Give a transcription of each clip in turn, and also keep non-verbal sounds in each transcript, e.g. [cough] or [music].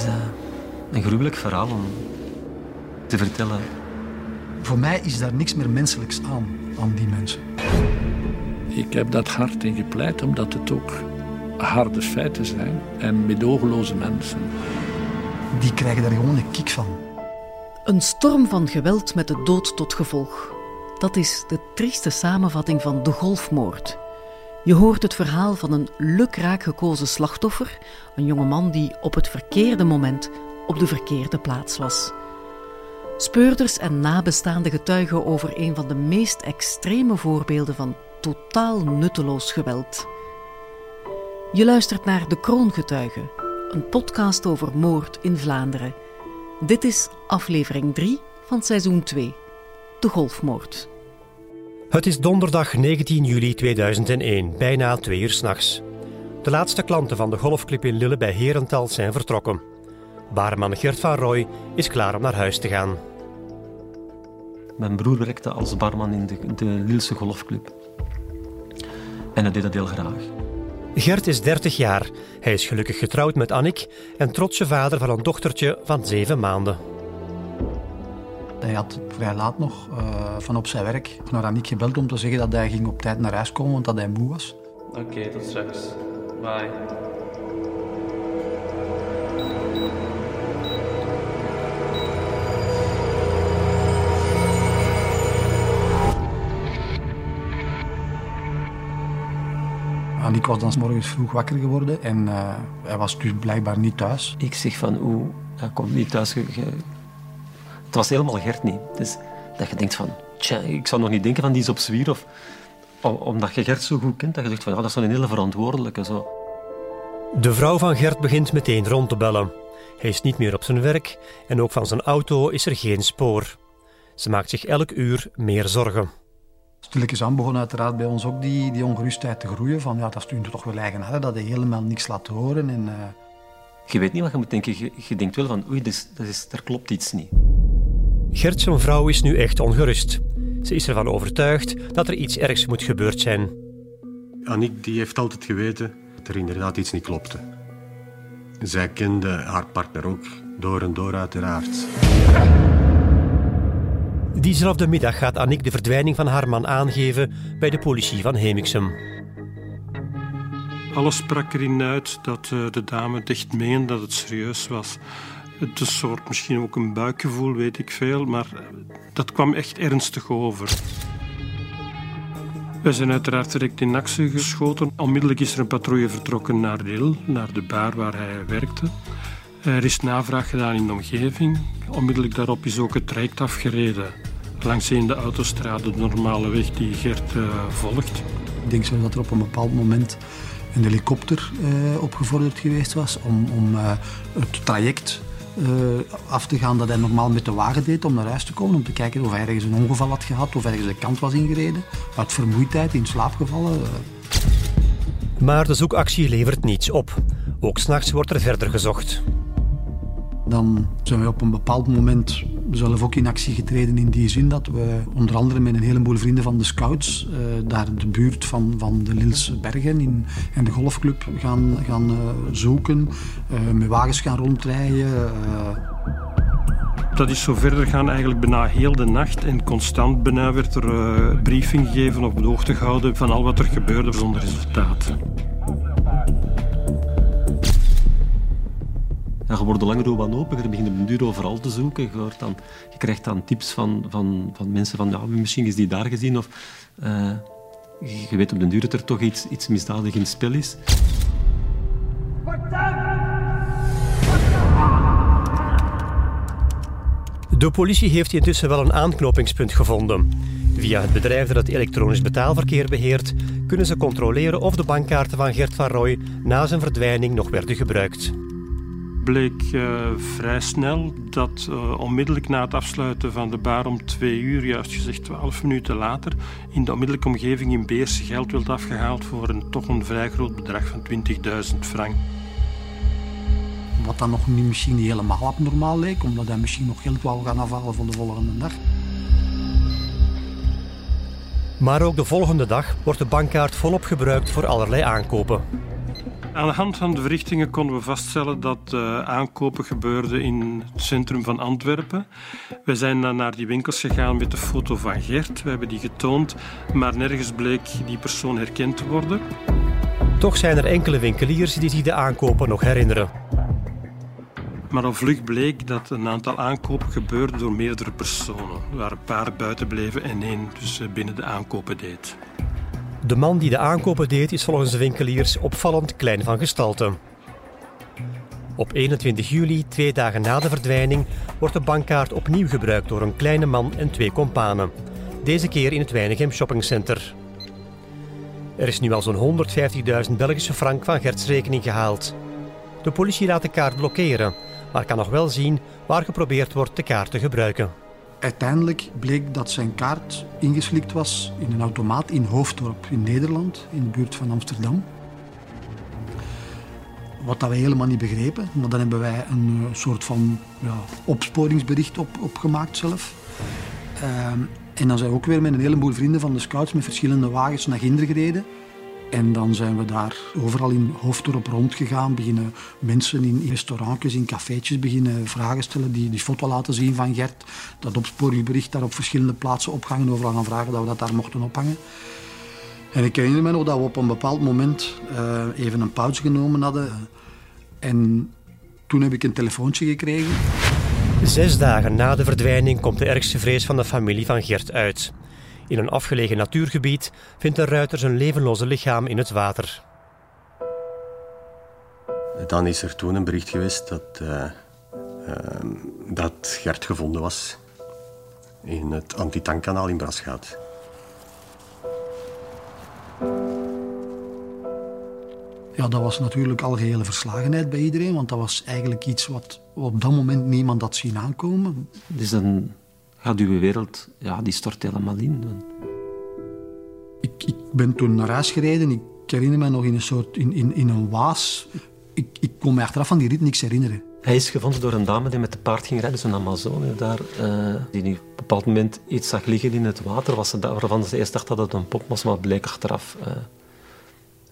is uh, een gruwelijk verhaal om te vertellen. Voor mij is daar niks meer menselijks aan, aan die mensen. Ik heb dat hard in gepleit omdat het ook harde feiten zijn en medogeloze mensen. Die krijgen daar gewoon een kick van. Een storm van geweld met de dood tot gevolg. Dat is de trieste samenvatting van de golfmoord. Je hoort het verhaal van een lukraak gekozen slachtoffer, een jongeman die op het verkeerde moment op de verkeerde plaats was. Speurders en nabestaanden getuigen over een van de meest extreme voorbeelden van totaal nutteloos geweld. Je luistert naar De Kroongetuigen, een podcast over moord in Vlaanderen. Dit is aflevering 3 van seizoen 2, De Golfmoord. Het is donderdag 19 juli 2001, bijna twee uur s'nachts. De laatste klanten van de golfclub in Lille bij Herental zijn vertrokken. Barman Gert van Roy is klaar om naar huis te gaan. Mijn broer werkte als barman in de, de Lilse golfclub. En hij deed dat heel graag. Gert is 30 jaar. Hij is gelukkig getrouwd met Annick en trotse vader van een dochtertje van zeven maanden. Hij had vrij laat nog uh, van op zijn werk naar Annick gebeld om te zeggen dat hij ging op tijd naar huis komen, want dat hij moe was. Oké, okay, tot straks. Bye. Annick was dan morgens vroeg wakker geworden en uh, hij was dus blijkbaar niet thuis. Ik zeg van, hoe, hij komt niet thuis. Het was helemaal Gert niet. Dus dat je denkt van, tja, ik zou nog niet denken van die is op zwier. Of, omdat je Gert zo goed kent, dat je zegt van, ja, dat is een hele verantwoordelijke. Zo. De vrouw van Gert begint meteen rond te bellen. Hij is niet meer op zijn werk en ook van zijn auto is er geen spoor. Ze maakt zich elk uur meer zorgen. Stilletjes aan begon uiteraard bij ons ook die, die ongerustheid te groeien. Van ja, dat is toen toch wel eigenaardig dat hij helemaal niks laat horen. En, uh... Je weet niet wat je moet denken. Je, je denkt wel van oei, dat is, dat is, er klopt iets niet. Gert zijn vrouw is nu echt ongerust. Ze is ervan overtuigd dat er iets ergs moet gebeurd zijn. Annick die heeft altijd geweten dat er inderdaad iets niet klopte. Zij kende haar partner ook door en door uiteraard. Diezelfde middag gaat Annick de verdwijning van haar man aangeven bij de politie van Hemiksem. Alles sprak erin uit dat eh, de dame dicht meende dat het serieus was. Het een soort misschien ook een buikgevoel, weet ik veel, maar dat kwam echt ernstig over. We zijn uiteraard direct in actie geschoten. Onmiddellijk is er een patrouille vertrokken naar Lille, naar de bar waar hij werkte. Er is navraag gedaan in de omgeving. Onmiddellijk daarop is ook het traject afgereden langs de autostrade, de normale weg die Gert uh, volgt. Ik denk zo dat er op een bepaald moment een helikopter uh, opgevorderd geweest was om, om het traject af te gaan dat hij normaal met de wagen deed om naar huis te komen. Om te kijken of hij ergens een ongeval had gehad of ergens de kant was ingereden. Uit vermoeidheid, in slaap gevallen. Maar de zoekactie levert niets op. Ook s'nachts wordt er verder gezocht dan zijn we op een bepaald moment zelf ook in actie getreden in die zin dat we onder andere met een heleboel vrienden van de scouts uh, daar de buurt van, van de Lilse Bergen in, en de golfclub gaan, gaan uh, zoeken, uh, met wagens gaan rondrijden. Dat is zo verder gaan eigenlijk bijna heel de nacht en constant bijna werd er briefing gegeven op de hoogte gehouden van al wat er gebeurde zonder resultaten. En je wordt langer wanhopiger, je begint op een duur overal te zoeken. Je, dan, krijgt dan tips van, van, van mensen van, ja, misschien is die daar gezien. Of uh, je weet op den duur dat er toch iets, iets misdadig in het spel is. De politie heeft intussen wel een aanknopingspunt gevonden. Via het bedrijf dat het elektronisch betaalverkeer beheert, kunnen ze controleren of de bankkaarten van Gert van Roy na zijn verdwijning nog werden gebruikt bleek uh, vrij snel dat uh, onmiddellijk na het afsluiten van de bar om twee uur, juist gezegd twaalf minuten later, in de onmiddellijke omgeving in Beersen geld werd afgehaald voor een toch een vrij groot bedrag van 20.000 frank. Wat dan nog niet, misschien niet helemaal abnormaal leek, omdat hij misschien nog geld wou gaan afhalen voor de volgende dag. Maar ook de volgende dag wordt de bankkaart volop gebruikt voor allerlei aankopen. Aan de hand van de verrichtingen konden we vaststellen dat uh, aankopen gebeurden in het centrum van Antwerpen. We zijn dan naar die winkels gegaan met de foto van Gert. We hebben die getoond, maar nergens bleek die persoon herkend te worden. Toch zijn er enkele winkeliers die zich de aankopen nog herinneren. Maar al vlug bleek dat een aantal aankopen gebeurde door meerdere personen. Er waren een paar buiten bleven en één dus eh, binnen de aankopen deed. De man die de aankopen deed is volgens de winkeliers opvallend klein van gestalte. Op 21 juli, twee dagen na de verdwijning, wordt de bankkaart opnieuw gebruikt door een kleine man en twee kompanen. Deze keer in het Weinigem Shoppingcenter. Er is nu al zo'n 150.000 Belgische frank van Gerts rekening gehaald. De politie laat de kaart blokkeren, maar kan nog wel zien waar geprobeerd wordt de kaart te gebruiken. Uiteindelijk bleek dat zijn kaart ingeslikt was in een automaat in Hoofddorp in Nederland, in de buurt van Amsterdam. Wat dat wij helemaal niet begrepen. Maar dan hebben wij een eh, soort van ja, opsporingsbericht op, opgemaakt zelf. Uh, en dan zijn we ook weer met een heleboel vrienden van de scouts met verschillende wagens naar Ginder gereden. En dan zijn we daar overal in Hoofddorp rondgegaan, beginnen mensen in restaurantjes, in cafeetjes beginnen vragen stellen, die die foto laten zien van Gert, dat opsporingsbericht daar op verschillende plaatsen opgangen, overal gaan vragen dat we dat daar mochten ophangen. En ik herinner me nog dat we op een bepaald moment uh, even een pauze genomen hadden. En toen heb ik een telefoontje gekregen. Zes dagen na de verdwijning komt de ergste vrees van de familie van Gert uit. In een afgelegen natuurgebied vindt de ruiter zijn levenloze lichaam in het water. Dan is er toen een bericht geweest dat, uh, uh, dat Gert gevonden was in het antitankanaal in Brasgaat. Ja, dat was natuurlijk algehele verslagenheid bij iedereen, want dat was eigenlijk iets wat op dat moment niemand had zien aankomen. Dus dan gaat uw wereld, ja, die stort helemaal in. Ik, ik ben toen naar huis gereden. Ik herinner me nog in een soort, in, in, in een waas. Ik, ik kon me achteraf van die rit niks herinneren. Hij is gevonden door een dame die met de paard ging rijden, zo'n Amazone daar, uh, die op een bepaald moment iets zag liggen in het water, was ze, waarvan ze eerst dacht dat het een pop was, maar bleek achteraf uh,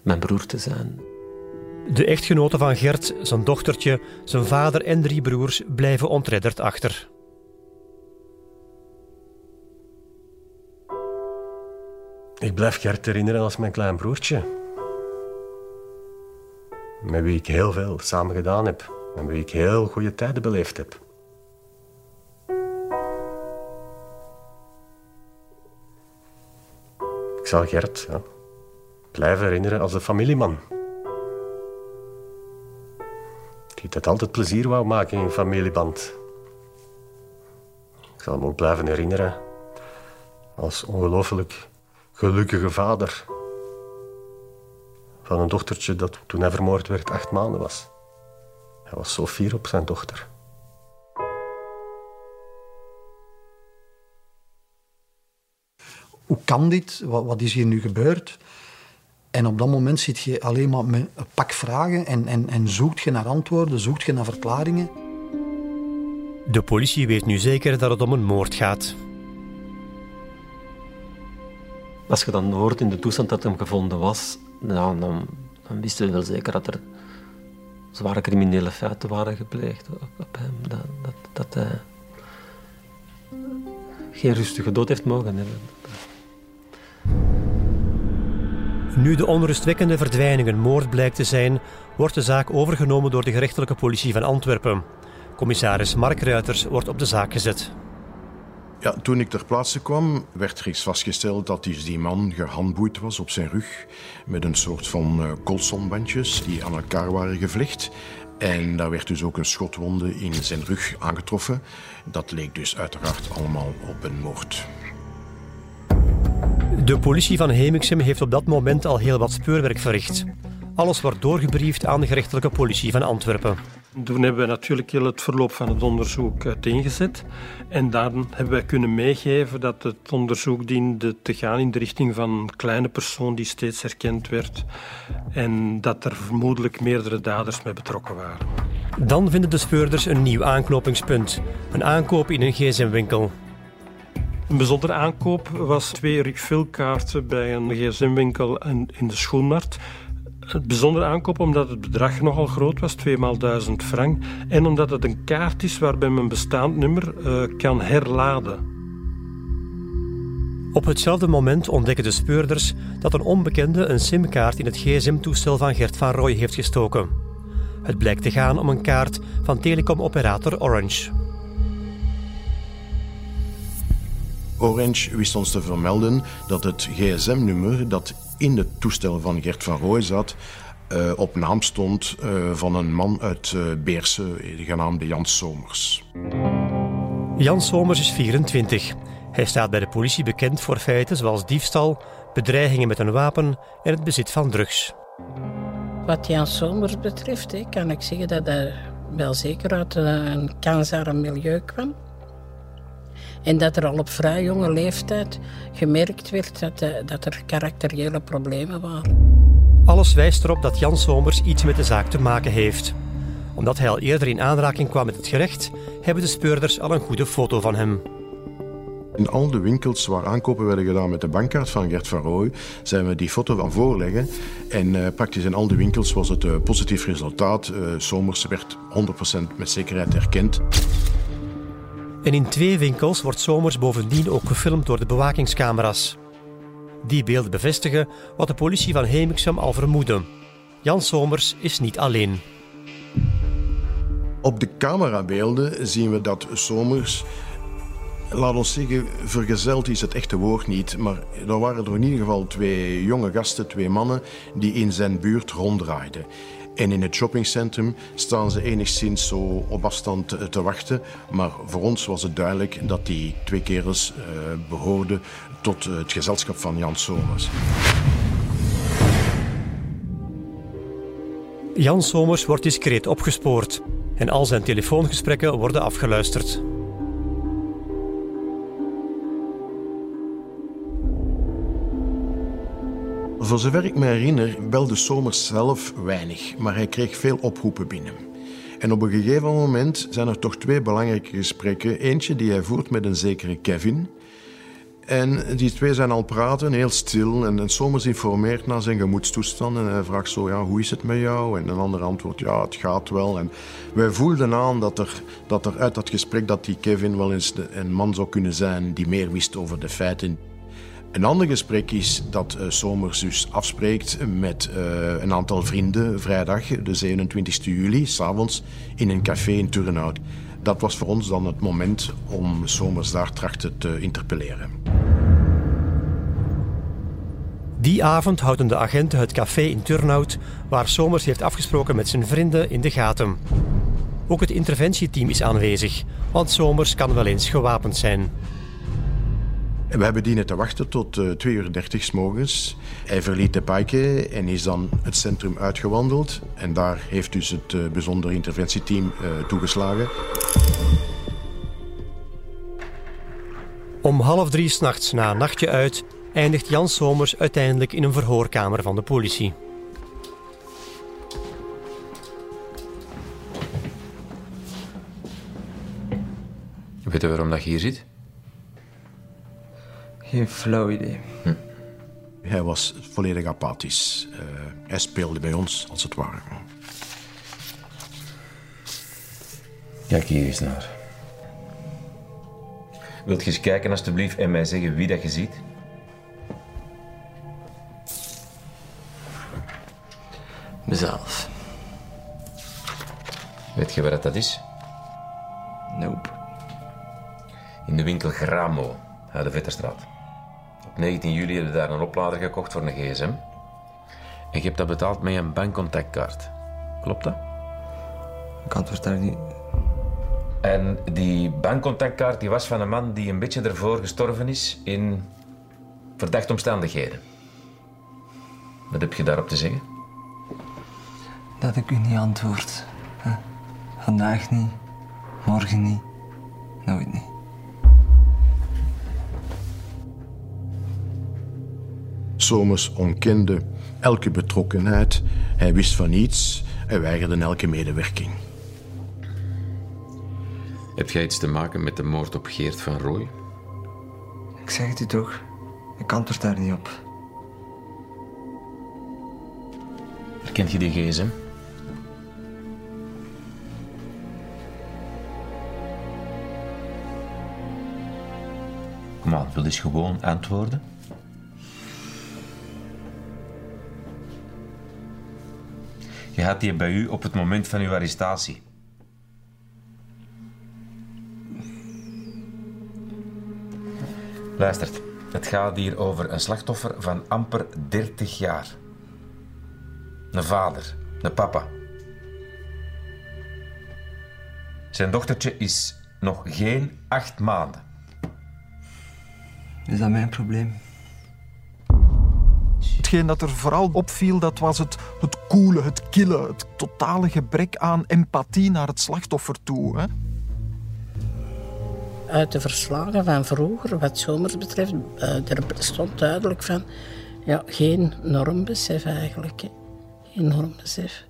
mijn broer te zijn. De echtgenoten van Gert, zijn dochtertje, zijn vader en drie broers blijven ontredderd achter. Ik blijf Gert herinneren als mijn klein broertje. Met wie ik heel veel samen gedaan heb. En met wie ik heel goede tijden beleefd heb. Ik zal Gert blijven herinneren als een familieman. Die het altijd plezier wou maken in familieband. Ik zal hem ook blijven herinneren als ongelooflijk gelukkige vader van een dochtertje dat toen hij vermoord werd acht maanden was. Hij was zo fier op zijn dochter. Hoe kan dit? Wat, is hier nu gebeurd? En op dat moment zit je alleen maar met een pak vragen en, en, en zoekt je naar antwoorden, zoekt je naar verklaringen. De politie weet nu zeker dat het om een moord gaat. Als je dan hoort in de toestand dat hem gevonden was, dan, dan wisten we wel zeker dat er zware criminele feiten waren gepleegd op hem. Dat, dat, dat hij geen rustige dood heeft mogen hebben. Nu de onrustwekkende verdwijning een moord blijkt te zijn, wordt de zaak overgenomen door de gerechtelijke politie van Antwerpen. Commissaris Mark Ruiters wordt op de zaak gezet. Ja, toen ik ter plaatse kwam, werd reeds vastgesteld dat die man gehandboeid was op zijn rug met een soort van uh, colsonbandjes die aan elkaar waren gevlecht. En daar werd dus ook een schotwonde in zijn rug aangetroffen. Dat leek dus uiteraard allemaal op een moord. De politie van Hemiksem heeft op dat moment al heel wat speurwerk verricht. Alles wordt doorgebriefd aan de gerechtelijke politie van Antwerpen. Toen hebben we natuurlijk heel het verloop van het onderzoek uiteengezet. En dan hebben wij kunnen meegeven dat het onderzoek diende te gaan in de richting van een kleine persoon die steeds herkend werd. En dat er vermoedelijk meerdere daders mee betrokken waren. Dan vinden de speurders een nieuw aanknopingspunt. Een aankoop in een gsm-winkel. Een bijzondere aankoop was twee rikvillkaarten bij een gsm-winkel in de schoenmarkt. Het bijzondere aankoop omdat het bedrag nogal groot was, 2 maal 1000 frank. En omdat het een kaart is waarbij men bestaand nummer uh, kan herladen. Op hetzelfde moment ontdekken de speurders dat een onbekende een simkaart in het gsm-toestel van Gert van Rooij heeft gestoken. Het blijkt te gaan om een kaart van telecomoperator Orange. Orange wist ons te vermelden dat het gsm-nummer dat in het toestel van Gert van Rooij zat, uh, op naam stond uh, van een man uit uh, Beerse, genaamd Jan Somers. Jan Somers is 24. Hij staat bij de politie bekend voor feiten zoals diefstal, bedreigingen met een wapen en het bezit van drugs. Wat Jan Somers betreft, kan ik zeggen dat hij wel zeker uit een kansarm milieu kwam. En dat er al op vrij jonge leeftijd gemerkt werd dat, eh, dat er karakteriële problemen waren. Alles wijst erop dat Jan Somers iets met de zaak te maken heeft. Omdat hij al eerder in aanraking kwam met het gerecht, hebben de speurders al een goede foto van hem. In al de winkels waar aankopen werden gedaan met de bankkaart van Gert van Rooij, zijn we die foto van voorleggen. En uh, praktisch in al de winkels was het een positief resultaat. Uh, Somers werd 100% met zekerheid herkend. En in twee winkels wordt Somers bovendien ook gefilmd door de bewakingscamera's. Die beelden bevestigen wat de politie van Hemiksum al vermoedde. Jan Somers is niet alleen. Op de camerabeelden zien we dat Somers, laat ons zeggen, vergezeld is het echte woord niet, maar er waren er in ieder geval twee jonge gasten, twee mannen, die in zijn buurt ronddraaiden. En in het shoppingcentrum staan ze enigszins zo op afstand te, wachten. Maar voor ons was het duidelijk dat die twee kerels uh, behoorden tot het gezelschap van Jan Somers. Jan Somers wordt discreet opgespoord en al zijn telefoongesprekken worden afgeluisterd. Voor zover ik me herinner, belde Somers zelf weinig, maar hij kreeg veel oproepen binnen. En op een gegeven moment zijn er toch twee belangrijke gesprekken. Eentje die hij voert met een zekere Kevin. En die twee zijn al praten, heel stil. En, en Somers informeert naar zijn gemoedstoestand. En hij vraagt zo, ja, hoe is het met jou? En een ander antwoord, ja, het gaat wel. En wij voelden aan dat er, dat er uit dat gesprek dat die Kevin wel eens een man zou kunnen zijn die meer wist over de feiten. Een ander gesprek is dat uh, Somers dus afspreekt met uh, een aantal vrienden vrijdag, de 27 juli, s'avonds in een café in Turnhout. Dat was voor ons dan het moment om Somers daar trachten te interpelleren. Die avond houden de agenten het café in Turnhout, waar Somers heeft afgesproken met zijn vrienden, in de gaten. Ook het interventieteam is aanwezig, want Somers kan wel eens gewapend zijn. We hebben dienen te wachten tot uh, 2 uur 30 s morgens. Hij verliet de Pike en is dan het centrum uitgewandeld. En daar heeft dus het uh, bijzondere interventieteam uh, toegeslagen. Om half drie s'nachts na een nachtje uit eindigt Jan Somers uiteindelijk in een verhoorkamer van de politie. Weet je waarom dat je hier zit? Geen flauw idee. Hm. Hij was volledig apathisch. Uh, hij speelde bij ons, als het ware. Kijk hier eens naar. Wilt je eens kijken, alstublieft, en mij zeggen wie dat je ziet? Mezelf. Weet je waar dat is? Nope. In de winkel Gramo, aan de Vetterstraat. Op 19 juli hebben we daar een oplader gekocht voor een gsm. En je hebt dat betaald met een bankcontactkaart. Klopt dat? Ik antwoord daar niet. En die bankcontactkaart die was van een man die een beetje ervoor gestorven is in verdachte omstandigheden. Wat heb je daarop te zeggen? Dat ik u niet antwoord. Vandaag niet, morgen niet, nooit niet. Somers ontkende elke betrokkenheid. Hij wist van niets en weigerde elke medewerking. Heb jij iets te maken met de moord op Geert van Rooij? Ik zeg het u toch. Ik antwoord daar niet op. Kent je die gsm? Kom aan, wil eens gewoon antwoorden? Je had die bij u op het moment van uw arrestatie. Luistert, het gaat hier over een slachtoffer van amper 30 jaar. Een vader, een papa. Zijn dochtertje is nog geen acht maanden. Is dat mijn probleem? Hetgeen dat er vooral opviel, dat was het, het koele, het kille, het totale gebrek aan empathie naar het slachtoffer toe. Hè? Uit de verslagen van vroeger, wat zomers betreft, uh, er stond duidelijk van ja, geen normbesef eigenlijk. Hè. Geen normbesef.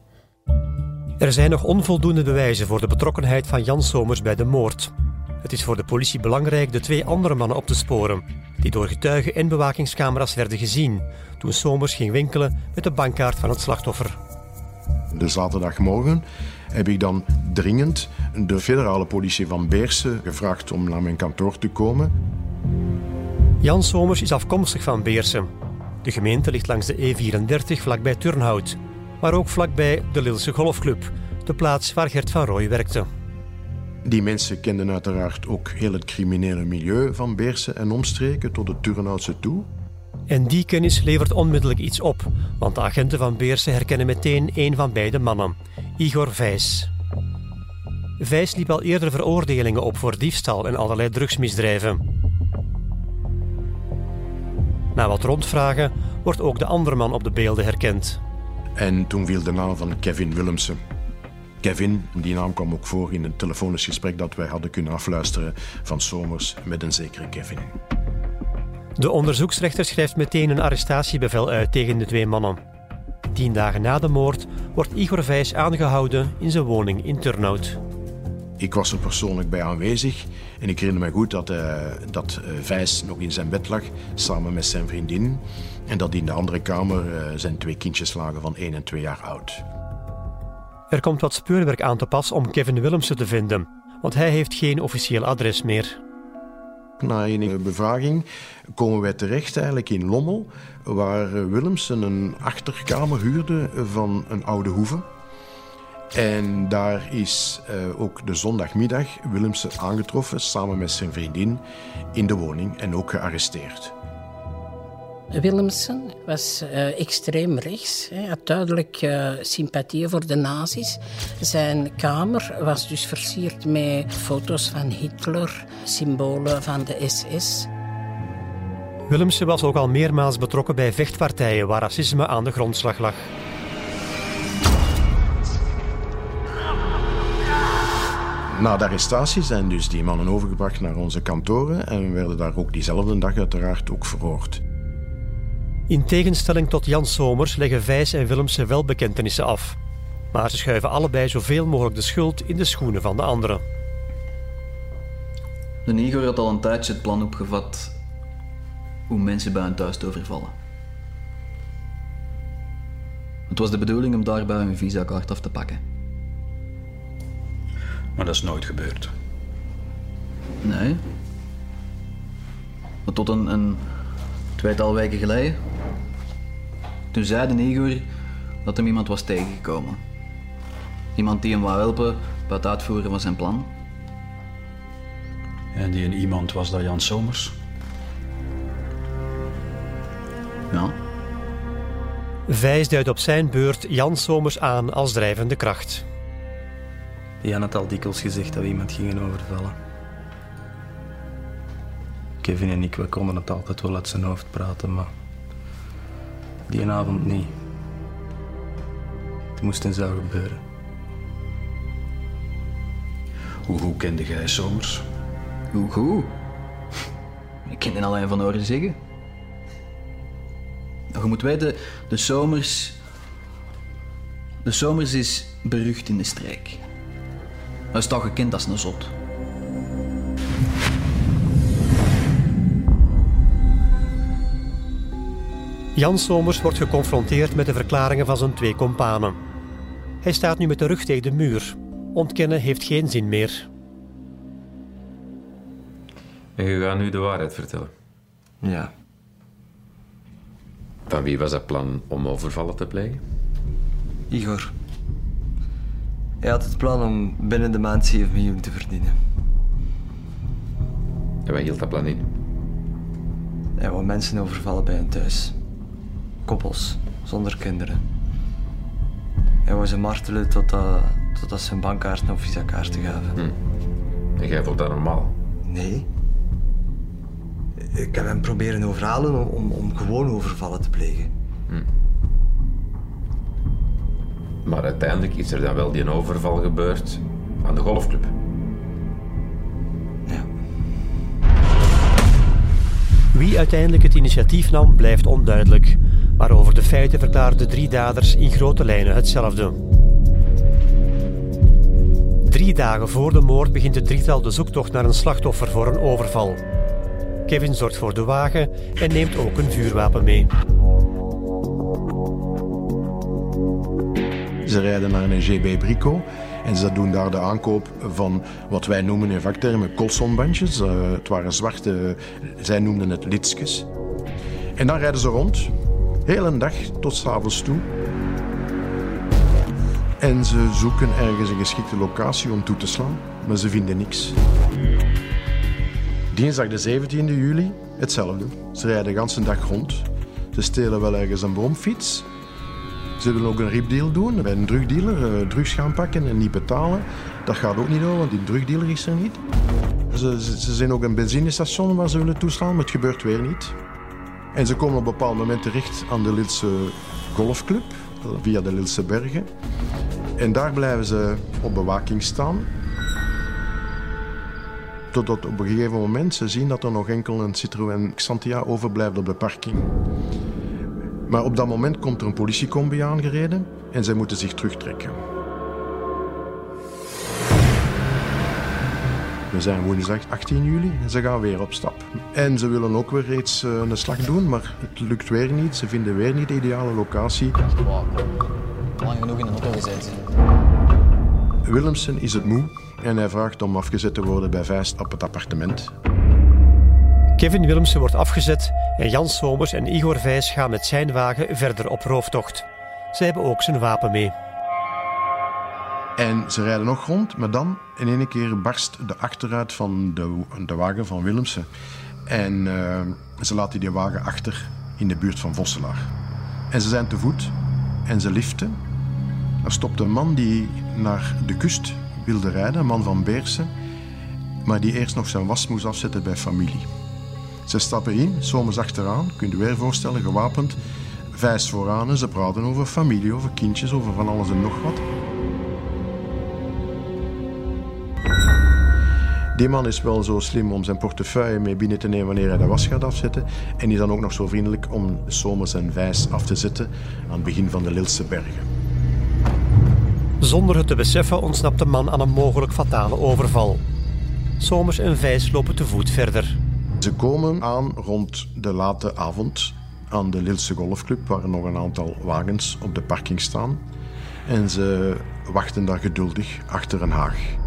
Er zijn nog onvoldoende bewijzen voor de betrokkenheid van Jan Somers bij de moord. Het is voor de politie belangrijk de twee andere mannen op te sporen, die door getuigen en bewakingscamera's werden gezien toen Somers ging winkelen met de bankkaart van het slachtoffer. De zaterdagmorgen heb ik dan dringend de federale politie van Beersen gevraagd om naar mijn kantoor te komen. Jan Somers is afkomstig van Beersen. De gemeente ligt langs de E34 vlakbij Turnhout, maar ook vlakbij de Lilse Golfclub, de plaats waar Gert van Rooij werkte. Die mensen kenden uiteraard ook heel het criminele milieu van Beersen en omstreken tot het Turnhoutse toe. En die kennis levert onmiddellijk iets op, want de agenten van Beersen herkennen meteen een van beide mannen, Igor Vijs. Vijs liep al eerder veroordelingen op voor diefstal en allerlei drugsmisdrijven. Na wat rondvragen wordt ook de andere man op de beelden herkend. En toen viel de naam van Kevin Willemsen. Kevin, die naam kwam ook voor in een telefonisch gesprek dat wij hadden kunnen afluisteren van Somers met een zekere Kevin. De onderzoeksrechter schrijft meteen een arrestatiebevel uit tegen de twee mannen. Tien dagen na de moord wordt Igor Vijs aangehouden in zijn woning in Turnhout. Ik was er persoonlijk bij aanwezig en ik herinner me goed dat, uh, dat uh, Vijs nog in zijn bed lag samen met zijn vriendin en dat in de andere kamer uh, zijn twee kindjes lagen van 1 en 2 jaar oud. Er komt wat speurwerk aan te pas om Kevin Willemsen te vinden, want hij heeft geen officieel adres meer. Na een bevraging komen wij terecht eigenlijk in Lommel, waar Willemsen een achterkamer huurde van een oude hoeve. En daar is uh, ook de zondagmiddag Willemsen aangetroffen samen met zijn vriendin in de woning en ook gearresteerd. Willemsen was uh, extreem rechts. Hij had duidelijk uh, sympathie voor de nazi's. Zijn kamer was dus versierd met foto's van Hitler, symbolen van de SS. Willemsen was ook al meermaals betrokken bij vechtpartijen waar racisme aan de grondslag lag. Na de arrestatie zijn dus die mannen overgebracht naar onze kantoren en werden daar ook diezelfde dag uiteraard ook verhoord. In tegenstelling tot Jan Somers leggen Vijs en Willemsen wel bekentenissen af. Maar ze schuiven allebei zoveel mogelijk de schuld in de schoenen van de anderen. De Igor had al een tijdje het plan opgevat om mensen bij hun thuis te overvallen. Het was de bedoeling om daarbij hun visakaart af te pakken. Maar dat is nooit gebeurd. Nee. Maar tot een, een tweetal weken geleden. Toen zei de Igor dat hem iemand was tegengekomen. Iemand die hem wou helpen bij het uitvoeren van zijn plan. En die een iemand was dat Jan Somers? Ja. Vijs duidt op zijn beurt Jan Somers aan als drijvende kracht. Jan had al dikwijls gezegd dat we iemand gingen overvallen. Kevin en ik, we konden het altijd wel uit zijn hoofd praten, maar die avond niet. Het moest en zou gebeuren. Hoe goed kende jij Somers? Hoe goed? [laughs] Ik ken hem alleen van horen zeggen. Je moet weten, de Somers... De Somers is berucht in de streek. Hij is toch gekend als een zot. Jan Somers wordt geconfronteerd met de verklaringen van zijn twee kompanen. Hij staat nu met de rug tegen de muur. Ontkennen heeft geen zin meer. En je gaat nu de waarheid vertellen? Ja. Van wie was dat plan om overvallen te plegen? Igor. Hij had het plan om binnen de maand 7 miljoen te verdienen. En wat hield dat plan in? Hij wou mensen overvallen bij hen thuis. Koppels, zonder kinderen. Hij wou ze martelen totdat, totdat ze een bankkaarten of visakaarten gaven. Hm. En jij vond dat normaal? Nee. Ik heb hem proberen overhalen om, om, om gewoon overvallen te plegen. Hm. Maar uiteindelijk is er dan wel die overval gebeurd aan de golfclub. Wie uiteindelijk het initiatief nam, blijft onduidelijk. Maar over de feiten verklaren de drie daders in grote lijnen hetzelfde. Drie dagen voor de moord begint het drietal de zoektocht naar een slachtoffer voor een overval. Kevin zorgt voor de wagen en neemt ook een vuurwapen mee. Ze rijden naar een GB Brico en ze doen daar de aankoop van wat wij noemen in vaktermen Colsonbandjes. Uh, het waren zwarte, zij noemden het litskes. En dan rijden ze rond, heel een dag tot s'avonds toe. En ze zoeken ergens een geschikte locatie om toe te slaan, maar ze vinden niks. Dinsdag de 17e juli, hetzelfde. Ze rijden de hele dag rond. Ze stelen wel ergens een bromfiets. Ze willen ook een ripdeal doen bij een drugdealer, drugs gaan pakken en niet betalen. Dat gaat ook niet door, want die drugdealer is er niet. Ze, ze, ze zijn ook een benzinestation waar ze willen toeslaan, maar het gebeurt weer niet. En ze komen op bepaald moment terecht aan de Lilse Golfclub, via de Lilse Bergen. En daar blijven ze op bewaking staan. Totdat op een gegeven moment ze zien dat er nog enkel een Citroën Xantia overblijft op de parking. Maar op dat moment komt er een politiecombi aangereden en zij moeten zich terugtrekken. We zijn woensdag 18 juli en ze gaan weer op stap. En ze willen ook weer uh, een slag doen, maar het lukt weer niet. Ze vinden weer niet de ideale locatie. Lang genoeg in de auto gezeten. Willemsen is het moe en hij vraagt om afgezet te worden bij Vijst op het appartement. Kevin Willemsen wordt afgezet en Jan Somers en Igor Vijs gaan met zijn wagen verder op rooftocht. Ze hebben ook zijn wapen mee. En ze rijden nog rond, maar dan in één keer barst de achteruit van de, de wagen van Willemsen. En uh, ze laten die wagen achter in de buurt van Vosselaar. En ze zijn te voet en ze liften. Er stopt een man die naar de kust wilde rijden, een man van Beersen, maar die eerst nog zijn was moest afzetten bij familie. Ze stappen in, zomers achteraan, kunt u weer voorstellen, gewapend. Vijs vooraan en ze praten over familie, over kindjes, over van alles en nog wat. Die man is wel zo slim om zijn portefeuille mee binnen te nemen wanneer hij de was gaat afzetten. En is dan ook nog zo vriendelijk om Somers en Vijs af te zetten aan het begin van de Lilse bergen. Zonder het te beseffen ontsnapt de man aan een mogelijk fatale overval. Somers en Vijs lopen te voet verder. Ze komen aan rond de late avond aan de Lilse Golfclub, waar nog een aantal wagens op de parking staan. En ze wachten daar geduldig achter een haag.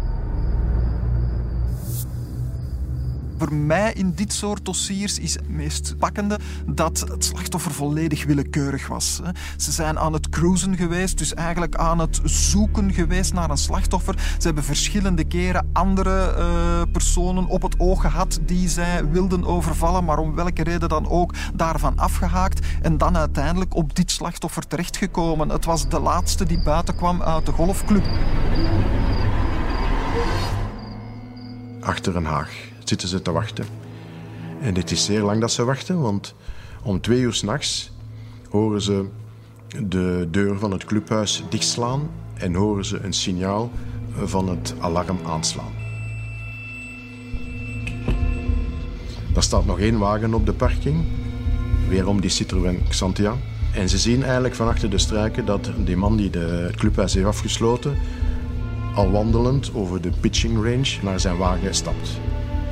Voor mij in dit soort dossiers is het meest pakkende dat het slachtoffer volledig willekeurig was. Ze zijn aan het cruisen geweest, dus eigenlijk aan het zoeken geweest naar een slachtoffer. Ze hebben verschillende keren andere uh, personen op het oog gehad die zij wilden overvallen, maar om welke reden dan ook daarvan afgehaakt en dan uiteindelijk op dit slachtoffer terechtgekomen. Het was de laatste die buiten kwam uit de golfclub. Achter een haag zitten ze te wachten. En het is zeer lang dat ze wachten, want om twee uur s'nachts horen ze de deur van het clubhuis dichtslaan en horen ze een signaal van het alarm aanslaan. Er staat nog één wagen op de parking, weerom die Citroën Xantia. En ze zien eigenlijk van achter de struiken dat die man die de, het clubhuis heeft afgesloten, al wandelend over de pitching range naar zijn wagen stapt.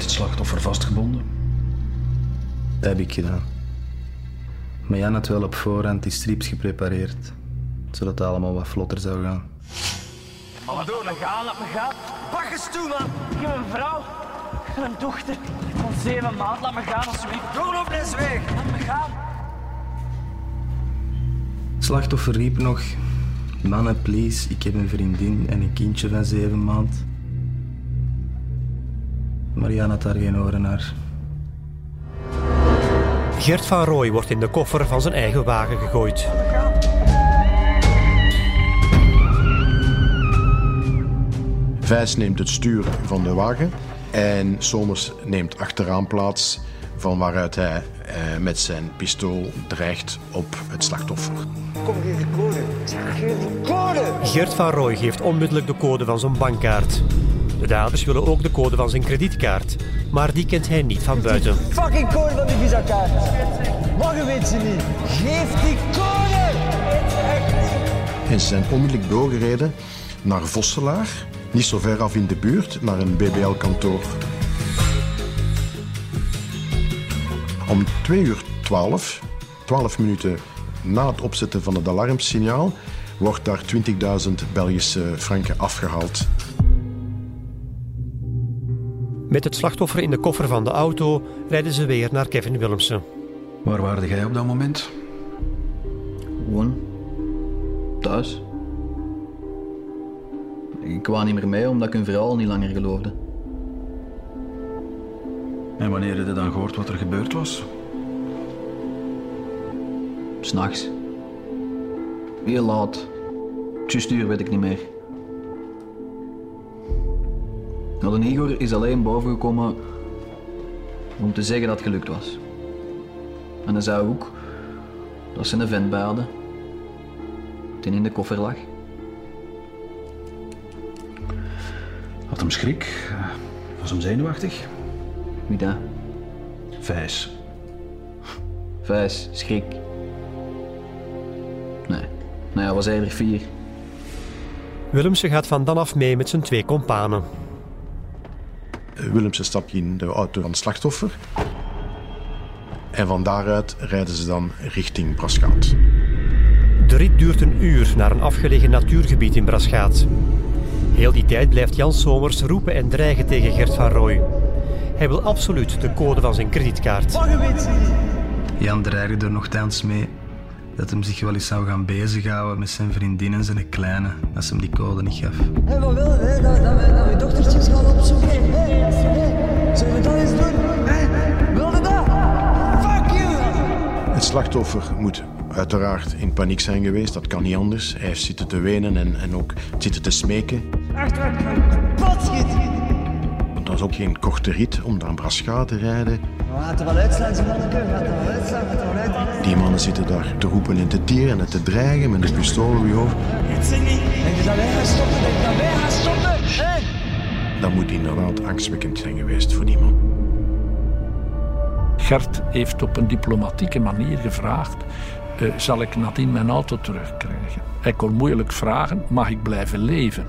heeft het slachtoffer vastgebonden? Dat heb ik gedaan. Maar Jan had wel op voorhand die strips geprepareerd. Zodat het allemaal wat vlotter zou gaan. Laat me gaan, laat me gaan. Pak eens toe, man. Ik heb een vrouw en een dochter van zeven maanden. Laat me gaan, alsjeblieft. Doorloop eens weg. Laat me gaan. Het slachtoffer riep nog... Mannen, please, ik heb een vriendin en een kindje van zeven maand. Maar Jan had daar geen oren naar. Gert van Rooij wordt in de koffer van zijn eigen wagen gegooid. Vijs neemt het stuur van de wagen en Somers neemt achteraan plaats van waaruit hij eh, met zijn pistool dreigt op het slachtoffer. Kom, geef de code. Geef de code. Gert van Rooij geeft onmiddellijk de code van zijn bankkaart. De daders willen ook de code van zijn kredietkaart, maar die kent hij niet van buiten. Fucking code van die visa-kaart. Morgen weet ze niet. Geef die code. En ze zijn onmiddellijk doorgereden naar Vosselaar, niet zo ver af in de buurt, naar een BBL-kantoor. Om 2 uur 12, 12 minuten na het opzetten van het alarmsignaal, wordt daar 20.000 Belgische franken afgehaald. Met het slachtoffer in de koffer van de auto rijden ze weer naar Kevin Willemsen. Waar waarde jij op dat moment? Gewoon thuis. Ik kwam niet meer mee omdat ik hun verhaal niet langer geloofde. En wanneer heb je dan gehoord wat er gebeurd was? S'nachts. Heel laat. Juist uur weet ik niet meer. Nou, de Igor is alleen bovengekomen om te zeggen dat het gelukt was. En hij zei ook dat ze een vent bij hadden. Die in de koffer lag. Had hem schrik? Eh, Was hem zenuwachtig? Wie dat? Vijs. Vijs, schrik. Nee. Nou ja, was hij er vier. Willemsen gaat van dan af mee met zijn twee kompanen. Willemsen stapt in de auto van het slachtoffer. En van daaruit rijden ze dan richting Braschaat. De rit duurt een uur naar een afgelegen natuurgebied in Braschaat. Heel die tijd blijft Jan Somers roepen en dreigen tegen Gert van Rooij. Hij wil absoluut de code van zijn kredietkaart. Jan dreigde er nogthans mee dat hem zich wel eens zou gaan bezighouden met zijn vriendin en zijn kleine als hem die code niet gaf. Hé, wat wil je? Dat, dat, we, dat we dochtertjes gaan opzoeken. Hé, hé, hé. Zullen we dat eens doen? Hé, wilde dat? Fuck you! Het slachtoffer moet uiteraard in paniek zijn geweest. Dat kan niet anders. Hij heeft zitten te wenen en, en ook zitten te smeken. Schieten. Want dat is ook geen korte rit om naar Braschaat te rijden. We laten wel uitslaan, ze mannen. We laten wel uitslaan, we wel uitslaan. Die mannen zitten daar te roepen en te tieren en te dreigen met een pistool op je hoofd. Het zit niet. Denk je dat wij gaan stoppen? Denk je dat wij gaan stoppen? Hé! Dat moet inderdaad angstwekkend zijn geweest voor die man. Gert heeft op een diplomatieke manier gevraagd: eh, zal ik nadien mijn auto terugkrijgen? Hij kon moeilijk vragen: mag ik blijven leven?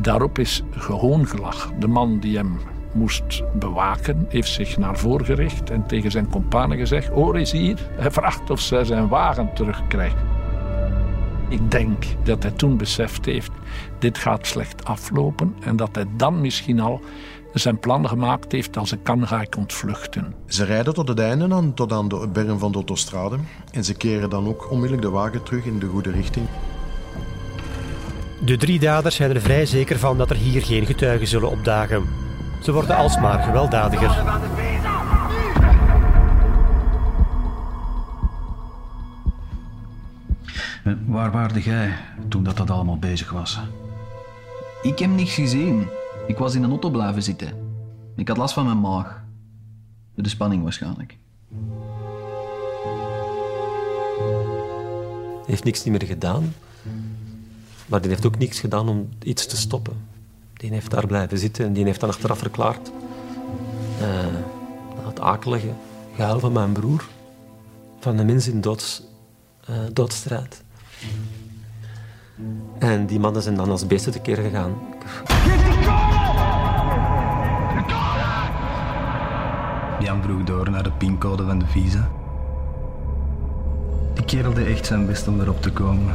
Daarop is gehoongelach. De man die hem moest bewaken, heeft zich naar voren gericht en tegen zijn companen gezegd: Hoor eens hier, hij vraagt of zij zijn wagen terugkrijgt. Ik denk dat hij toen beseft heeft: dit gaat slecht aflopen en dat hij dan misschien al zijn plan gemaakt heeft: als ik kan, ga ik ontvluchten. Ze rijden tot het einde aan, tot aan de berm van de autostrade. En ze keren dan ook onmiddellijk de wagen terug in de goede richting. De drie daders zijn er vrij zeker van dat er hier geen getuigen zullen opdagen. Ze worden alsmaar gewelddadiger. En waar waarde jij toen dat, dat allemaal bezig was? Ik heb niks gezien. Ik was in een auto blijven zitten. Ik had last van mijn maag. De spanning waarschijnlijk. Hij heeft niks niet meer gedaan. Maar die heeft ook niets gedaan om iets te stoppen. Die heeft daar blijven zitten en die heeft dan achteraf verklaard. Uh, het akelige gehuil van mijn broer. Van de mensen in doods, uh, doodstrijd. En die mannen zijn dan als beesten tekeer gegaan. Jan vroeg door naar de pincode van de visa. Die kerel deed echt zijn best om erop te komen.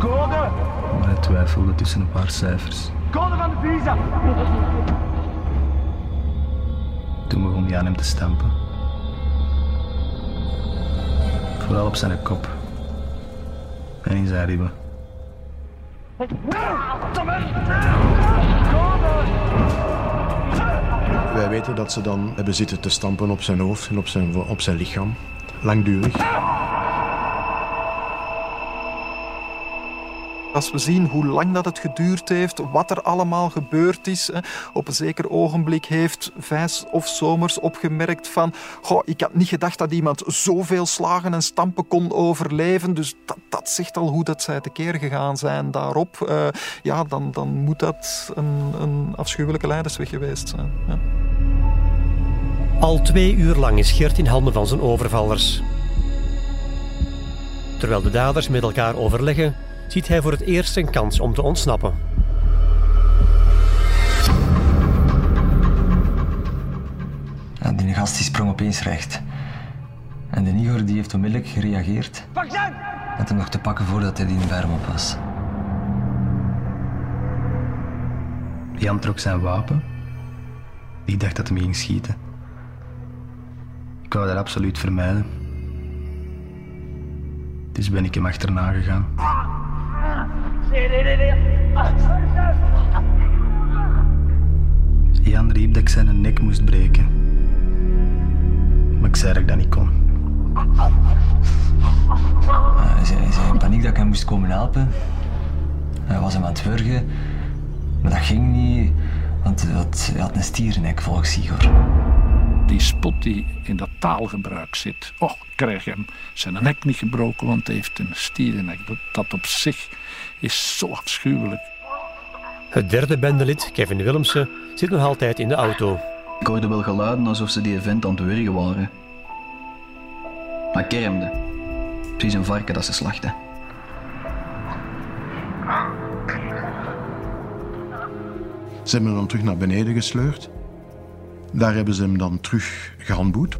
Code! Maar hij twijfelde tussen een paar cijfers. Code van de visa! Toen begon hij aan hem te stampen. Vooral op zijn kop. En in zijn ribben. Wij weten dat ze dan hebben zitten te stampen op zijn hoofd en op zijn, op zijn lichaam. Langdurig. Als we zien hoe lang dat het geduurd heeft, wat er allemaal gebeurd is. Op een zeker ogenblik heeft Vijs of Somers opgemerkt van... Goh, ik had niet gedacht dat iemand zoveel slagen en stampen kon overleven. Dus dat, zegt al hoe dat zij tekeer gegaan zijn daarop. Uh, ja, dan, dan moet dat een, een afschuwelijke leidersweg geweest zijn. Ja. Al twee uur lang is Gert in handen van zijn overvallers. Terwijl de daders met elkaar overleggen, ziet hij voor het eerst een kans om te ontsnappen. Ja, die gast die sprong opeens recht. En de Igor die heeft onmiddellijk gereageerd. Met hem nog te pakken voordat hij die in berm op was. Jan trok zijn wapen. Ik dacht dat hij me ging schieten. Ik wou dat absoluut vermijden. Dus ben ik hem achterna gegaan. Jan riep dat ik zijn nek moest breken. Maar ik zei dat ik dat niet kon. Hij zei, in paniek dat ik hem moest komen helpen. Hij was hem aan het wurgen. Maar dat ging niet, want hij had, een stierennek volgens Igor. Die spot die in dat taalgebruik zit. Och, ik krijg hem zijn nek niet gebroken, want hij heeft een stierennek. Dat, dat op zich is zo afschuwelijk. Het derde bendelid, Kevin Willemsen, zit nog altijd in de auto. Ik hoorde wel geluiden alsof ze die event aan het wurgen waren. Maar kermde. Precies een varken dat ze slachten. Ze hebben hem dan terug naar beneden gesleurd. Daar hebben ze hem dan terug gehandboet.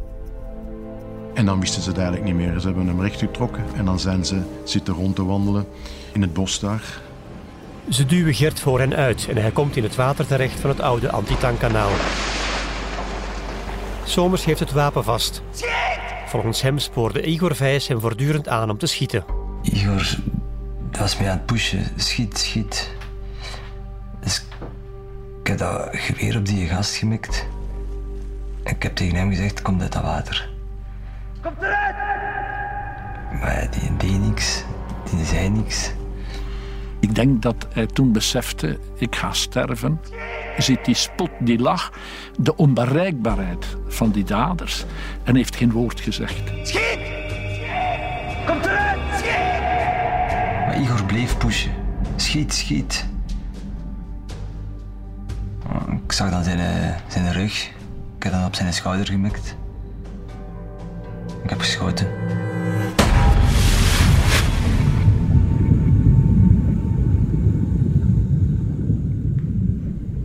En dan wisten ze het eigenlijk niet meer. Ze hebben hem rechtgetrokken en dan zijn ze zitten rond te wandelen in het bos daar. Ze duwen Gert voor hen uit en hij komt in het water terecht van het oude antitankanaal. Somers heeft het wapen vast. Volgens hem spoorde Igor Vijs hem voortdurend aan om te schieten. Igor was mij aan het pushen. Schiet, schiet. Dus ik heb dat geweer op die gast gemikt. En ik heb tegen hem gezegd, kom uit dat water. Kom eruit! Maar die deed niks. Die zei niks. Ik denk dat hij toen besefte, ik ga sterven. Je ziet die spot die lag, de onbereikbaarheid van die daders. En heeft geen woord gezegd. Schiet! Kom eruit! Schiet! Maar Igor bleef pushen. Schiet, schiet. Ik zag dan zijn, eh, zijn rug. Ik heb dan op zijn schouder gemikt. Ik heb geschoten.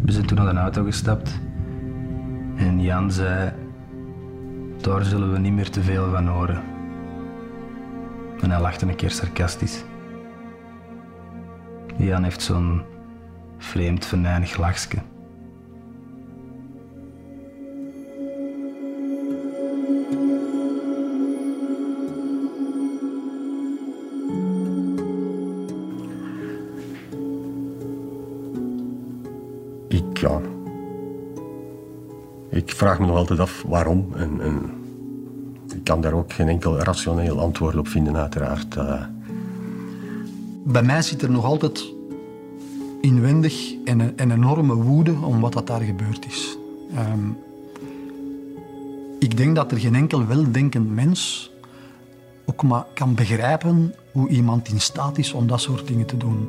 We zijn toen naar de auto gestapt. En Jan zei... Daar zullen we niet meer te veel van horen. En hij lachte een keer sarcastisch. Jan heeft zo'n vreemd venijnig lachje. vraag me nog altijd af waarom. En, en ik kan daar ook geen enkel rationeel antwoord op vinden, uiteraard. Eh, Bij mij zit er nog altijd inwendig en een, enorme woede om wat dat daar gebeurd is. Ehm, ik denk dat er geen enkel weldenkend mens ook maar kan begrijpen hoe iemand in staat is om dat soort dingen te doen.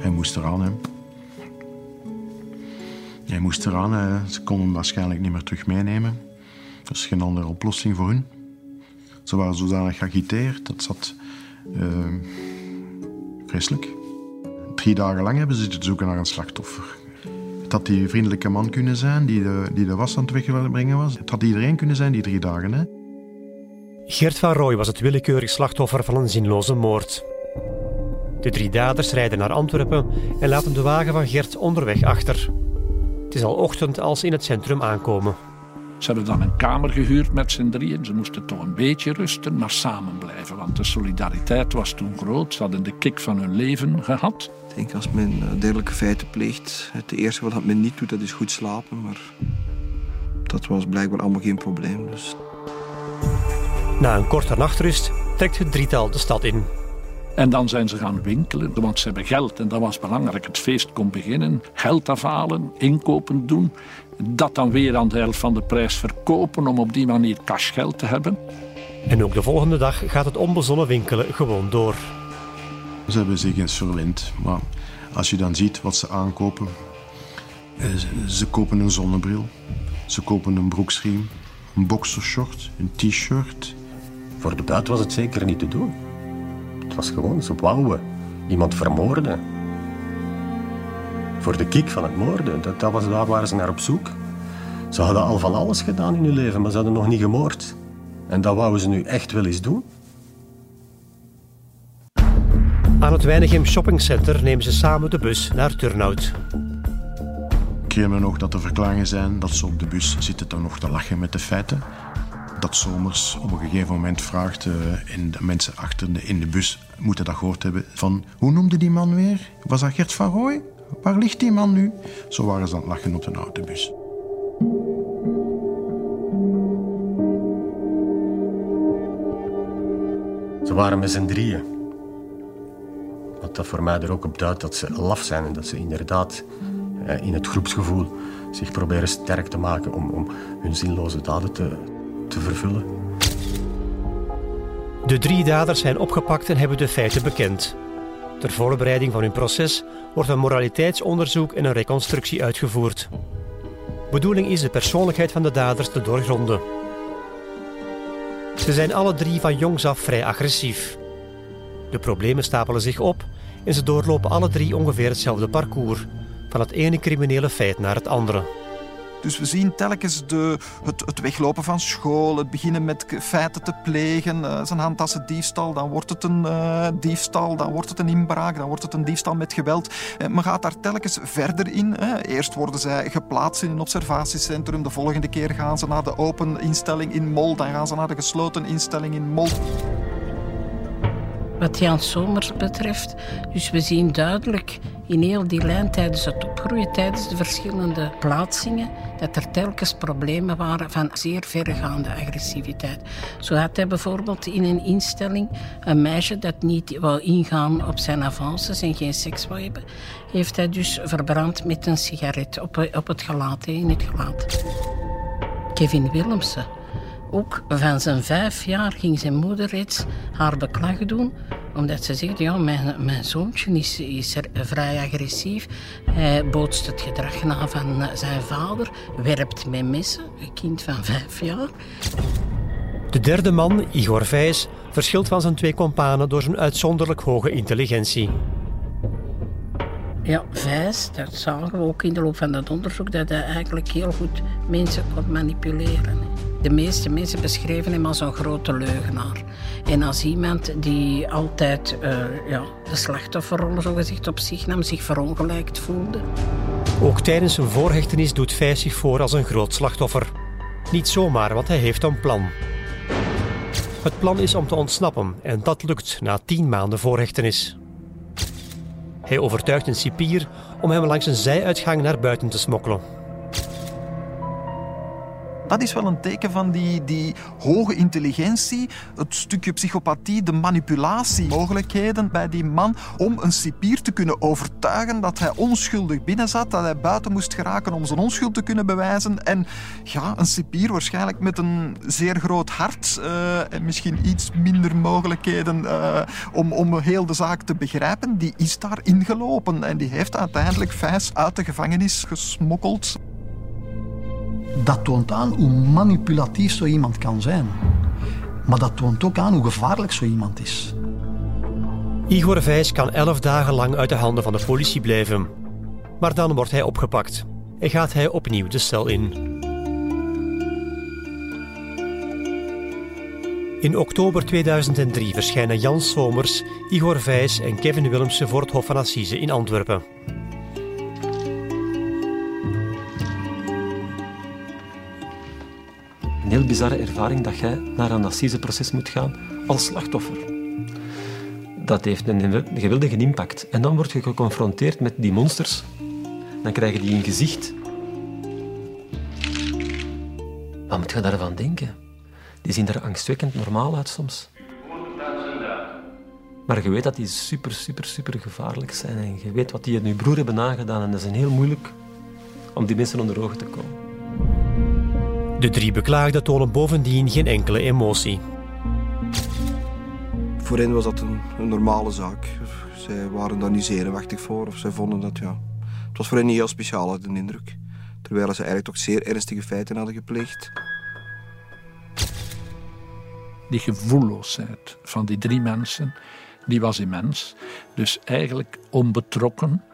Hij moest eraan, hè. Hij moest eraan. Ze konden hem waarschijnlijk niet meer terug meenemen. Is geen andere oplossing voor hun. Ze waren zodanig geagiteerd. Dat zat uh, vreselijk. Drie dagen lang hebben ze zitten zoeken naar een slachtoffer. Het had die vriendelijke man kunnen zijn die de, die de was aan het wegbrengen was. Het had iedereen kunnen zijn die drie dagen. Hè. Gert van Rooij was het willekeurig slachtoffer van een zinloze moord. De drie daders rijden naar Antwerpen en laten de wagen van Gert onderweg achter. Het is al ochtend als ze in het centrum aankomen. Ze hadden dan een kamer gehuurd met z'n drieën. Ze moesten toch een beetje rusten, maar samen blijven. Want de solidariteit was toen groot. Ze hadden de kick van hun leven gehad. Ik denk als men eh, dergelijke feiten pleegt, het eerste wat men niet doet, dat is goed slapen. Maar dat was blijkbaar allemaal geen probleem. Dus. Na een korte nachtrust trekt het drietal de stad in. En dan zijn ze gaan winkelen, want ze hebben geld en dat was belangrijk. Het feest kon beginnen, geld afhalen, inkopen doen. Dat dan weer aan de helft van de prijs verkopen om op die manier cashgeld te hebben. En ook de volgende dag gaat het onbezonnen winkelen gewoon door. Ze hebben zich eens verwend, maar als je dan ziet wat ze aankopen. eh, Ze, kopen een zonnebril, ze kopen een broeksriem, een boxershort, een t-shirt. Voor de buit was het zeker niet te doen. Het was gewoon, ze wouden iemand vermoorden. Voor de kick van het moorden, dat, dat was, daar waren ze naar op zoek. Ze hadden al van alles gedaan in hun leven, maar ze hadden nog niet gemoord. En dat wouden ze nu echt wel eens doen. Aan het Weinigem Shoppingcenter nemen ze samen de bus naar Turnhout. Ik herinner me nog dat er verklaringen zijn dat ze op de bus zitten dan nog te lachen met de feiten. Dat Somers op een gegeven moment vraagt, eh, en de mensen achter de, in de bus moeten dat gehoord hebben, van hoe noemde die man weer? Was dat Gert van Rooij? Waar ligt die man nu? Zo waren ze aan het lachen op de autobus. Ze waren met z'n drieën. Wat dat voor mij er ook op duidt dat ze laf zijn en dat ze inderdaad eh, in het groepsgevoel zich proberen sterk te maken om, om hun zinloze daden te, te vervullen. De drie daders zijn opgepakt en hebben de feiten bekend. Ter voorbereiding van hun proces wordt een moraliteitsonderzoek en een reconstructie uitgevoerd. Bedoeling is de persoonlijkheid van de daders te doorgronden. Ze zijn alle drie van jongs af vrij agressief. De problemen stapelen zich op en ze doorlopen alle drie ongeveer hetzelfde parcours, van het ene criminele feit naar het andere. Dus we zien telkens de, het, het weglopen van school, het beginnen met feiten te plegen, uh, zijn handtassen diefstal, dan wordt het een uh, diefstal, dan wordt het een inbraak, dan wordt het een diefstal met geweld. Uh, men gaat daar telkens verder in. Eerst worden zij geplaatst in een observatiecentrum, de volgende keer gaan ze naar de open instelling in Mol, dan gaan ze naar de gesloten instelling in Mol. Wat Jan Somers betreft, dus we zien duidelijk in heel die lijn tijdens het opgroeien, tijdens de verschillende plaatsingen, dat er telkens problemen waren van zeer verregaande agressiviteit. Zo had hij bijvoorbeeld in een instelling een meisje dat niet wou ingaan op zijn avances en geen seks wou hebben, heeft hij dus verbrand met een sigaret op, het gelaat, in het gelaat. Kevin Willemsen ook van zijn vijf jaar ging zijn moeder reeds haar beklag doen. Omdat ze zegt, ja, mijn, mijn zoontje is, is er vrij agressief. Hij bootst het gedrag na van zijn vader. Werpt met messen, een kind van vijf jaar. De derde man, Igor Vijs, verschilt van zijn twee companen door zijn uitzonderlijk hoge intelligentie. Ja, Vijs, dat zagen we ook in de loop van dat onderzoek, dat hij eigenlijk heel goed mensen kon manipuleren. De meeste mensen beschreven hem als een grote leugenaar. En als iemand die altijd uh, ja, de slachtofferrol zogezegd op zich nam, zich verongelijkt voelde. Ook tijdens zijn voorhechtenis doet Vijs zich voor als een groot slachtoffer. Niet zomaar, want hij heeft een plan. Het plan is om te ontsnappen en dat lukt na tien maanden voorhechtenis. Hij overtuigt een cipier om hem langs een zijuitgang naar buiten te smokkelen. Dat is wel een teken van die, die hoge intelligentie, het stukje psychopathie, de manipulatiemogelijkheden bij die man om een cipier te kunnen overtuigen dat hij onschuldig binnen zat, dat hij buiten moest geraken om zijn onschuld te kunnen bewijzen. En ja, een cipier waarschijnlijk met een zeer groot hart uh, en misschien iets minder mogelijkheden uh, om, om heel de zaak te begrijpen, die is daar ingelopen en die heeft uiteindelijk Vijs uit de gevangenis gesmokkeld. Dat toont aan hoe manipulatief zo iemand kan zijn. Maar dat toont ook aan hoe gevaarlijk zo iemand is. Igor Vijs kan elf dagen lang uit de handen van de politie blijven. Maar dan wordt hij opgepakt en gaat hij opnieuw de cel in. In oktober 2003 verschijnen Jan Somers, Igor Vijs en Kevin Willemsen voor het Hof van Assise in Antwerpen. Heel bizarre ervaring dat jij naar een assiseproces moet gaan als slachtoffer. Dat heeft een geweldige impact. En dan word je geconfronteerd met die monsters. Dan krijg je die in gezicht. Wat moet je daarvan denken? Die zien er angstwekkend normaal uit soms. Maar je weet dat die super, super, super gevaarlijk zijn. En je weet wat die je broer hebben aangedaan. En dat is heel moeilijk om die mensen onder ogen te komen. De drie beklaagden tonen bovendien geen enkele emotie. Voor hen was dat een, een, normale zaak. Zij waren daar niet zenuwachtig voor. Of zij vonden dat, ja... Het was voor hen niet heel speciaal, een indruk. Terwijl ze eigenlijk toch zeer ernstige feiten hadden gepleegd. Die gevoelloosheid van die drie mensen, die was immens. Dus eigenlijk onbetrokken,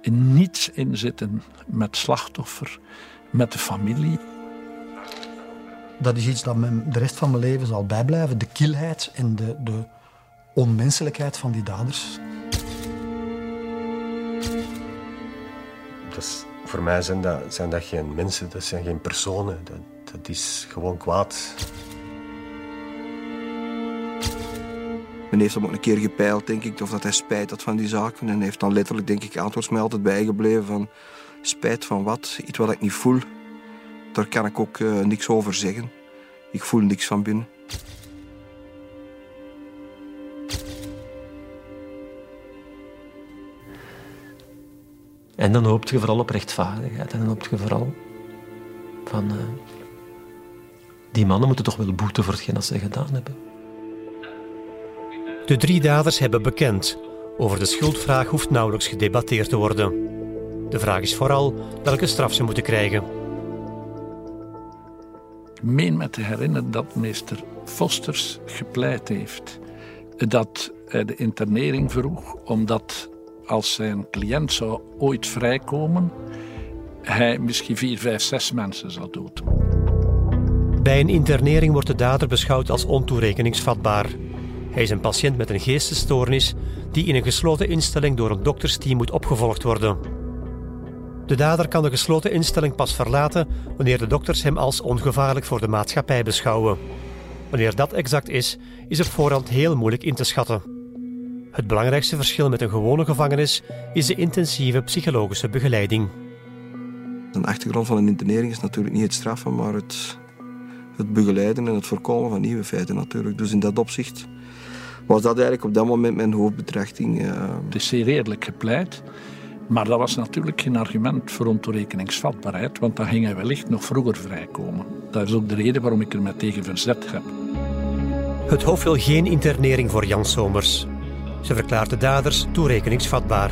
in niets inzitten met slachtoffer, met de familie dat is iets dat me de rest van mijn leven zal bijblijven. De kilheid en de, de onmenselijkheid van die daders. Dus voor mij zijn dat, zijn dat geen mensen, dat zijn geen personen. Dat, dat is gewoon kwaad. Men heeft hem ook een keer gepeild, denk ik, of dat hij spijt had van die zaken. En heeft dan letterlijk, denk ik, antwoordsmij altijd bijgebleven van... Spijt van wat? Iets wat ik niet voel daar kan ik ook uh, niks over zeggen. Ik voel niks van binnen. En dan hoopt je vooral op rechtvaardigheid. En dan hoopt je vooral van... Uh, die mannen moeten toch wel boeten voor hetgeen dat ze gedaan hebben. De drie daders hebben bekend. Over de schuldvraag hoeft nauwelijks gedebatteerd te worden. De vraag is vooral welke straf ze moeten krijgen meen me te herinneren dat meester Fosters gepleit heeft dat hij de internering vroeg omdat als zijn cliënt zou ooit vrijkomen, hij misschien vier, vijf, zes mensen zou doden. Bij een internering wordt de dader beschouwd als ontoerekeningsvatbaar. Hij is een patiënt met een geestesstoornis die in een gesloten instelling door een doktersteam moet opgevolgd worden. De dader kan de gesloten instelling pas verlaten wanneer de dokters hem als ongevaarlijk voor de maatschappij beschouwen. Wanneer dat exact is, is op voorhand heel moeilijk in te schatten. Het belangrijkste verschil met een gewone gevangenis is de intensieve psychologische begeleiding. Een achtergrond van een internering is natuurlijk niet het straffen, maar het, het begeleiden en het voorkomen van nieuwe feiten natuurlijk. Dus in dat opzicht was dat eigenlijk op dat moment mijn hoofdbetrachting. Uh... Het is zeer eerlijk gepleit. Maar dat was natuurlijk geen argument voor ontoerekeningsvatbaarheid, want dan ging hij wellicht nog vroeger vrijkomen. Dat is ook de reden waarom ik er met tegen verzet heb. Het Hof wil geen internering voor Jan Somers. Ze verklaart de daders toerekeningsvatbaar.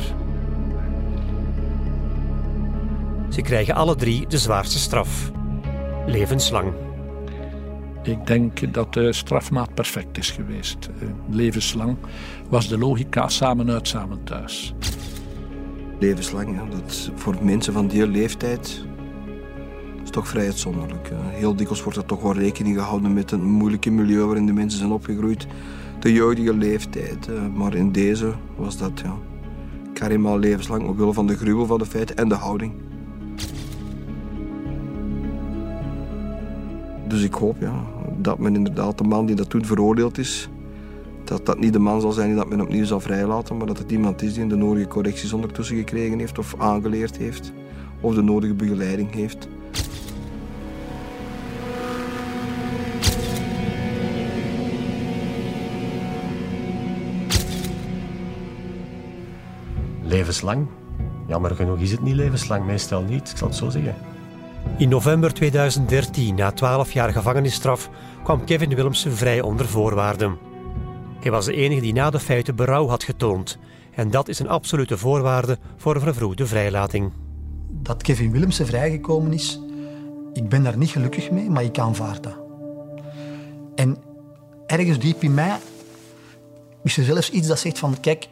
Ze krijgen alle drie de zwaarste straf: levenslang. Ik denk dat de strafmaat perfect is geweest. Eh, levenslang was de logica samen uit, samen thuis levenslang. Dat voor mensen van die leeftijd is toch vrij uitzonderlijk. Heel dikwijls wordt er toch wel rekening gehouden met een moeilijke milieu waarin de mensen zijn opgegroeid. De jeugdige leeftijd. Maar in deze was dat ja, carrément levenslang, omwille van de gruwel van de feiten en de houding. Dus ik hoop ja, dat men inderdaad de man die dat toen veroordeeld is, dat dat niet de man zal zijn die dat men opnieuw zal vrijlaten, maar dat het iemand is die de nodige correcties ondertussen gekregen heeft of aangeleerd heeft of de nodige begeleiding heeft. Levenslang? Jammer genoeg is het niet levenslang, meestal niet, ik zal het zo zeggen. In november 2013, na 12 jaar gevangenisstraf, kwam Kevin Willemsen vrij onder voorwaarden. Hij was de enige die na de feiten berouw had getoond. En dat is een absolute voorwaarde voor een vervroegde vrijlating. Dat Kevin Willemsen vrijgekomen is, ik ben daar niet gelukkig mee, maar ik aanvaard dat. En ergens diep in mij is er zelfs iets dat zegt van, kijk,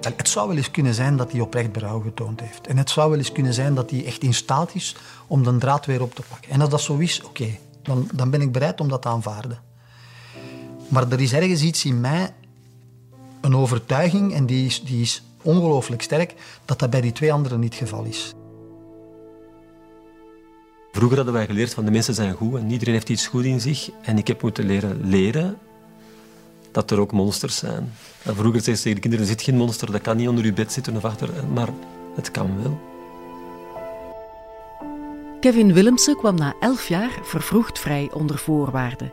het zou wel eens kunnen zijn dat hij oprecht berouw getoond heeft. En het zou wel eens kunnen zijn dat hij echt in staat is om de draad weer op te pakken. En als dat zo is, oké, dan, dan ben ik bereid om dat te aanvaarden. Maar er is ergens iets in mij, een overtuiging, en die is, die is ongelooflijk sterk, dat dat bij die twee anderen niet het geval is. Vroeger hadden wij geleerd van de mensen zijn goed en iedereen heeft iets goed in zich. En ik heb moeten leren leren dat er ook monsters zijn. En vroeger zei ze tegen de kinderen, er zit geen monster, dat kan niet onder je bed zitten of achter, maar het kan wel. Kevin Willemsen kwam na elf jaar vervroegd vrij onder voorwaarden.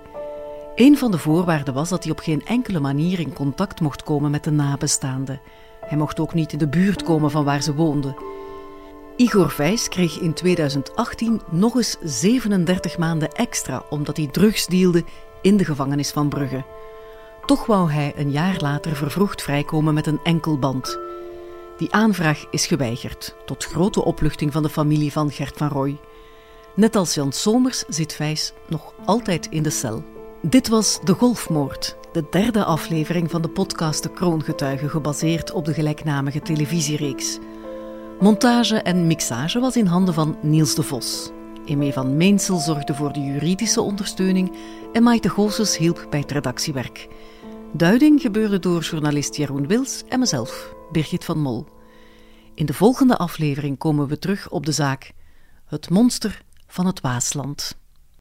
Een van de voorwaarden was dat hij op geen enkele manier in contact mocht komen met de nabestaanden. Hij mocht ook niet in de buurt komen van waar ze woonden. Igor Vijs kreeg in 2018 nog eens 37 maanden extra omdat hij drugs dealde in de gevangenis van Brugge. Toch wou hij een jaar later vervroegd vrijkomen met een enkelband. Die aanvraag is geweigerd, tot grote opluchting van de familie van Gert van Roy. Net als Jan Somers zit Vijs nog altijd in de cel. Dit was De Golfmoord, de derde aflevering van de podcast De Kroongetuigen, gebaseerd op de gelijknamige televisiereeks. Montage en mixage was in handen van Niels de Vos. Emee van Meensel zorgde voor de juridische ondersteuning en Maite Goossens hielp bij het redactiewerk. Duiding gebeurde door journalist Jeroen Wils en mezelf, Birgit van Mol. In de volgende aflevering komen we terug op de zaak Het monster van het Waasland.